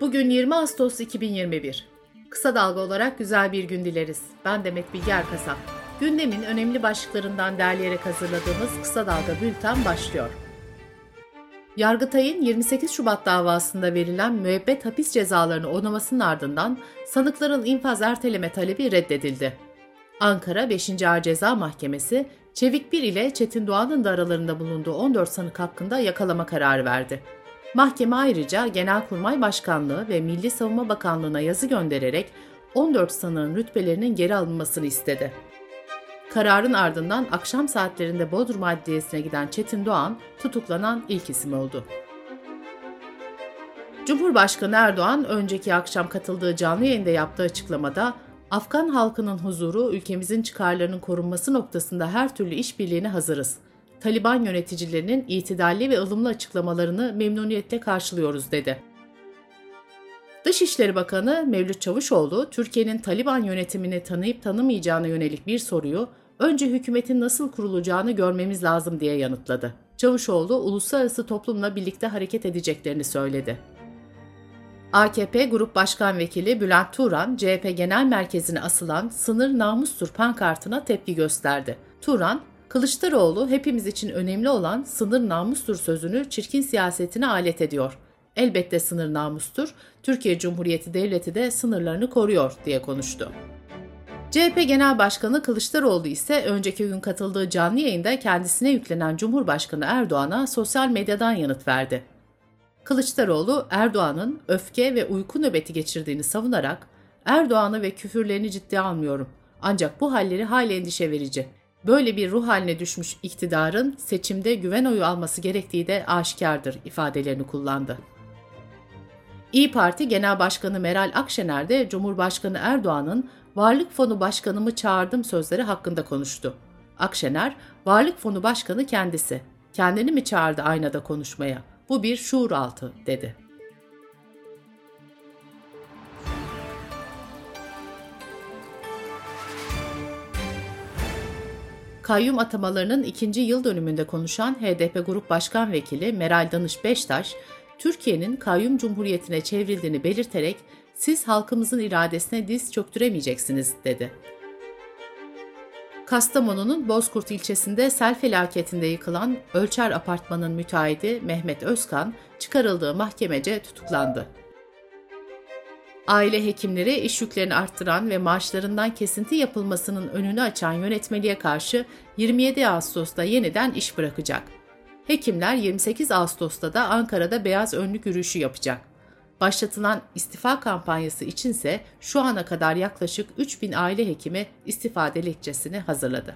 Bugün 20 Ağustos 2021. Kısa dalga olarak güzel bir gün dileriz. Ben Demet Bilge Erkasap. Gündemin önemli başlıklarından derleyerek hazırladığımız Kısa Dalga Bülten başlıyor. Yargıtay'ın 28 Şubat davasında verilen müebbet hapis cezalarını onamasının ardından sanıkların infaz erteleme talebi reddedildi. Ankara 5. Ağır Ceza Mahkemesi, Çevik 1 ile Çetin Doğan'ın da aralarında bulunduğu 14 sanık hakkında yakalama kararı verdi. Mahkeme ayrıca Genelkurmay Başkanlığı ve Milli Savunma Bakanlığı'na yazı göndererek 14 sanığın rütbelerinin geri alınmasını istedi. Kararın ardından akşam saatlerinde Bodrum Adliyesi'ne giden Çetin Doğan tutuklanan ilk isim oldu. Cumhurbaşkanı Erdoğan önceki akşam katıldığı canlı yayında yaptığı açıklamada Afgan halkının huzuru, ülkemizin çıkarlarının korunması noktasında her türlü işbirliğine hazırız. Taliban yöneticilerinin itidalli ve ılımlı açıklamalarını memnuniyetle karşılıyoruz dedi. Dışişleri Bakanı Mevlüt Çavuşoğlu, Türkiye'nin Taliban yönetimini tanıyıp tanımayacağına yönelik bir soruyu önce hükümetin nasıl kurulacağını görmemiz lazım diye yanıtladı. Çavuşoğlu, uluslararası toplumla birlikte hareket edeceklerini söyledi. AKP Grup Başkan Vekili Bülent Turan, CHP Genel Merkezi'ne asılan sınır namustur pankartına tepki gösterdi. Turan, Kılıçdaroğlu hepimiz için önemli olan sınır namustur sözünü çirkin siyasetine alet ediyor. Elbette sınır namustur, Türkiye Cumhuriyeti Devleti de sınırlarını koruyor diye konuştu. CHP Genel Başkanı Kılıçdaroğlu ise önceki gün katıldığı canlı yayında kendisine yüklenen Cumhurbaşkanı Erdoğan'a sosyal medyadan yanıt verdi. Kılıçdaroğlu Erdoğan'ın öfke ve uyku nöbeti geçirdiğini savunarak Erdoğan'ı ve küfürlerini ciddiye almıyorum. Ancak bu halleri hali endişe verici. Böyle bir ruh haline düşmüş iktidarın seçimde güven oyu alması gerektiği de aşikardır ifadelerini kullandı. İyi Parti Genel Başkanı Meral Akşener de Cumhurbaşkanı Erdoğan'ın Varlık Fonu Başkanımı çağırdım sözleri hakkında konuştu. Akşener, Varlık Fonu Başkanı kendisi. Kendini mi çağırdı aynada konuşmaya? Bu bir şuur altı dedi. Kayyum atamalarının ikinci yıl dönümünde konuşan HDP Grup Başkan Vekili Meral Danış Beştaş, Türkiye'nin kayyum cumhuriyetine çevrildiğini belirterek siz halkımızın iradesine diz çöktüremeyeceksiniz dedi. Kastamonu'nun Bozkurt ilçesinde sel felaketinde yıkılan Ölçer Apartman'ın müteahhidi Mehmet Özkan çıkarıldığı mahkemece tutuklandı. Aile hekimleri iş yüklerini arttıran ve maaşlarından kesinti yapılmasının önünü açan yönetmeliğe karşı 27 Ağustos'ta yeniden iş bırakacak. Hekimler 28 Ağustos'ta da Ankara'da beyaz önlük yürüyüşü yapacak. Başlatılan istifa kampanyası içinse şu ana kadar yaklaşık 3000 aile hekimi istifa dilekçesini hazırladı.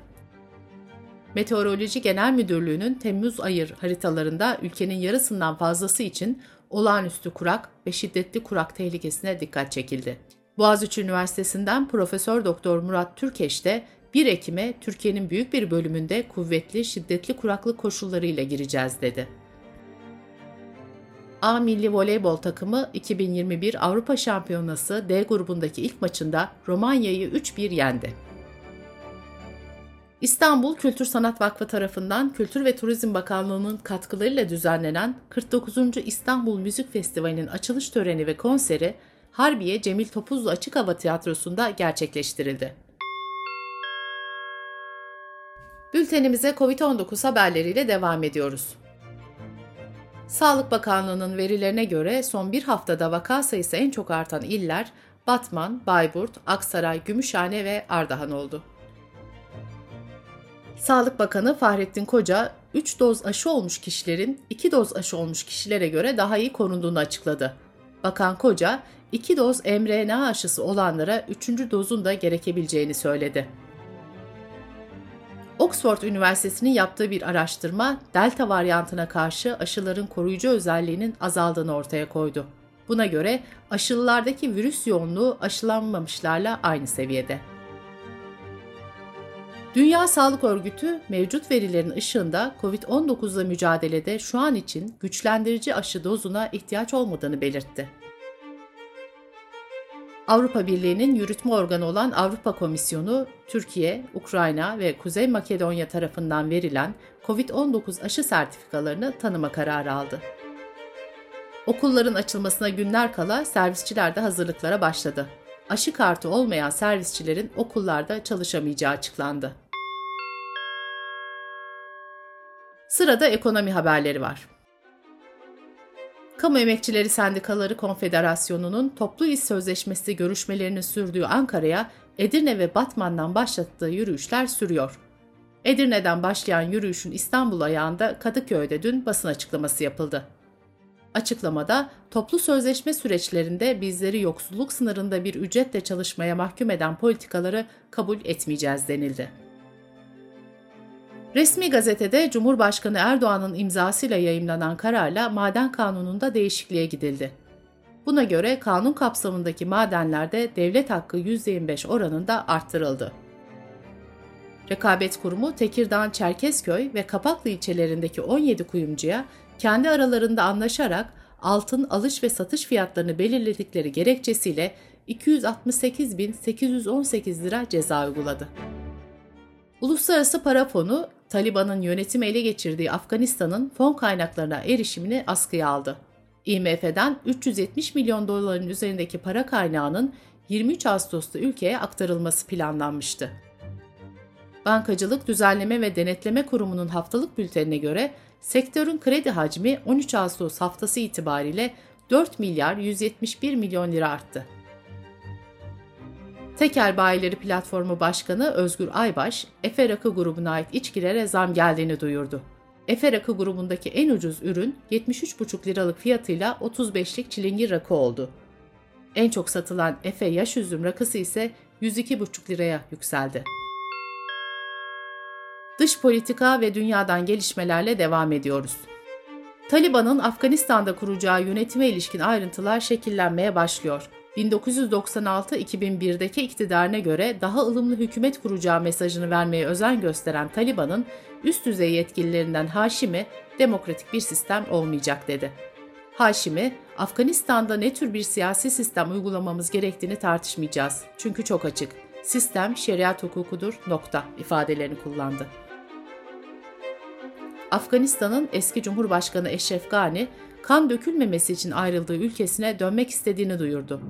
Meteoroloji Genel Müdürlüğü'nün Temmuz ayı haritalarında ülkenin yarısından fazlası için olağanüstü kurak ve şiddetli kurak tehlikesine dikkat çekildi. Boğaziçi Üniversitesi'nden Profesör Doktor Murat Türkeş de 1 Ekim'e Türkiye'nin büyük bir bölümünde kuvvetli, şiddetli kuraklık koşullarıyla gireceğiz dedi. A Milli Voleybol takımı 2021 Avrupa Şampiyonası D grubundaki ilk maçında Romanya'yı 3-1 yendi. İstanbul Kültür Sanat Vakfı tarafından Kültür ve Turizm Bakanlığı'nın katkılarıyla düzenlenen 49. İstanbul Müzik Festivali'nin açılış töreni ve konseri Harbiye Cemil Topuzlu Açık Hava Tiyatrosu'nda gerçekleştirildi. Bültenimize COVID-19 haberleriyle devam ediyoruz. Sağlık Bakanlığı'nın verilerine göre son bir haftada vaka sayısı en çok artan iller Batman, Bayburt, Aksaray, Gümüşhane ve Ardahan oldu. Sağlık Bakanı Fahrettin Koca, 3 doz aşı olmuş kişilerin 2 doz aşı olmuş kişilere göre daha iyi korunduğunu açıkladı. Bakan Koca, 2 doz mRNA aşısı olanlara 3. dozun da gerekebileceğini söyledi. Oxford Üniversitesi'nin yaptığı bir araştırma, delta varyantına karşı aşıların koruyucu özelliğinin azaldığını ortaya koydu. Buna göre aşılılardaki virüs yoğunluğu aşılanmamışlarla aynı seviyede. Dünya Sağlık Örgütü mevcut verilerin ışığında COVID-19'la mücadelede şu an için güçlendirici aşı dozuna ihtiyaç olmadığını belirtti. Avrupa Birliği'nin yürütme organı olan Avrupa Komisyonu, Türkiye, Ukrayna ve Kuzey Makedonya tarafından verilen COVID-19 aşı sertifikalarını tanıma kararı aldı. Okulların açılmasına günler kala servisçiler de hazırlıklara başladı. Aşı kartı olmayan servisçilerin okullarda çalışamayacağı açıklandı. Sırada ekonomi haberleri var. Kamu Emekçileri Sendikaları Konfederasyonu'nun toplu iş sözleşmesi görüşmelerinin sürdüğü Ankara'ya Edirne ve Batman'dan başlattığı yürüyüşler sürüyor. Edirne'den başlayan yürüyüşün İstanbul ayağında Kadıköy'de dün basın açıklaması yapıldı. Açıklamada toplu sözleşme süreçlerinde bizleri yoksulluk sınırında bir ücretle çalışmaya mahkum eden politikaları kabul etmeyeceğiz denildi. Resmi gazetede Cumhurbaşkanı Erdoğan'ın imzasıyla yayımlanan kararla maden kanununda değişikliğe gidildi. Buna göre kanun kapsamındaki madenlerde devlet hakkı %25 oranında arttırıldı. Rekabet Kurumu Tekirdağ, Çerkezköy ve Kapaklı ilçelerindeki 17 kuyumcuya kendi aralarında anlaşarak altın alış ve satış fiyatlarını belirledikleri gerekçesiyle 268.818 lira ceza uyguladı. Uluslararası Para Fonu, Taliban'ın yönetimi ele geçirdiği Afganistan'ın fon kaynaklarına erişimini askıya aldı. IMF'den 370 milyon doların üzerindeki para kaynağının 23 Ağustos'ta ülkeye aktarılması planlanmıştı. Bankacılık Düzenleme ve Denetleme Kurumu'nun haftalık bültenine göre sektörün kredi hacmi 13 Ağustos haftası itibariyle 4 milyar 171 milyon lira arttı. Tekel Bayileri Platformu Başkanı Özgür Aybaş, Efe Rakı grubuna ait içkilere zam geldiğini duyurdu. Efe Rakı grubundaki en ucuz ürün 73,5 liralık fiyatıyla 35'lik çilingir rakı oldu. En çok satılan Efe yaş üzüm rakısı ise 102,5 liraya yükseldi. Dış politika ve dünyadan gelişmelerle devam ediyoruz. Taliban'ın Afganistan'da kuracağı yönetime ilişkin ayrıntılar şekillenmeye başlıyor. 1996-2001'deki iktidarına göre daha ılımlı hükümet kuracağı mesajını vermeye özen gösteren Taliban'ın üst düzey yetkililerinden Haşimi demokratik bir sistem olmayacak dedi. Haşimi, Afganistan'da ne tür bir siyasi sistem uygulamamız gerektiğini tartışmayacağız. Çünkü çok açık. Sistem şeriat hukukudur nokta ifadelerini kullandı. Afganistan'ın eski Cumhurbaşkanı Eşref Gani, kan dökülmemesi için ayrıldığı ülkesine dönmek istediğini duyurdu.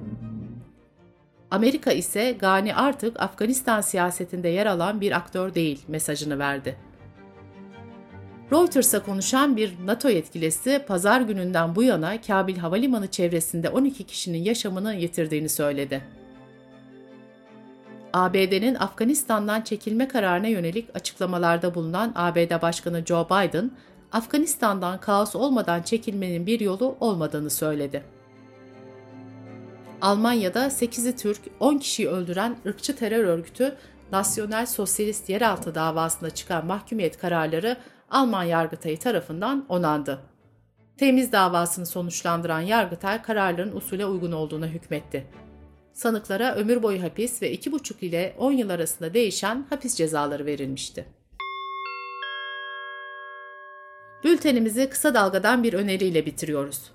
Amerika ise Gani artık Afganistan siyasetinde yer alan bir aktör değil mesajını verdi. Reuters'a konuşan bir NATO yetkilisi pazar gününden bu yana Kabil Havalimanı çevresinde 12 kişinin yaşamını yitirdiğini söyledi. ABD'nin Afganistan'dan çekilme kararına yönelik açıklamalarda bulunan ABD Başkanı Joe Biden, Afganistan'dan kaos olmadan çekilmenin bir yolu olmadığını söyledi. Almanya'da 8'i Türk, 10 kişiyi öldüren ırkçı terör örgütü Nasyonel Sosyalist Yeraltı davasında çıkan mahkumiyet kararları Alman Yargıtayı tarafından onandı. Temiz davasını sonuçlandıran Yargıtay kararların usule uygun olduğuna hükmetti. Sanıklara ömür boyu hapis ve 2,5 ile 10 yıl arasında değişen hapis cezaları verilmişti. Bültenimizi kısa dalgadan bir öneriyle bitiriyoruz.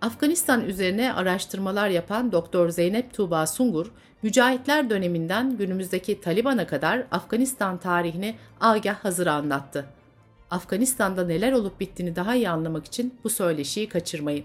Afganistan üzerine araştırmalar yapan Doktor Zeynep Tuğba Sungur, Mücahitler döneminden günümüzdeki Taliban'a kadar Afganistan tarihini agah hazır anlattı. Afganistan'da neler olup bittiğini daha iyi anlamak için bu söyleşiyi kaçırmayın.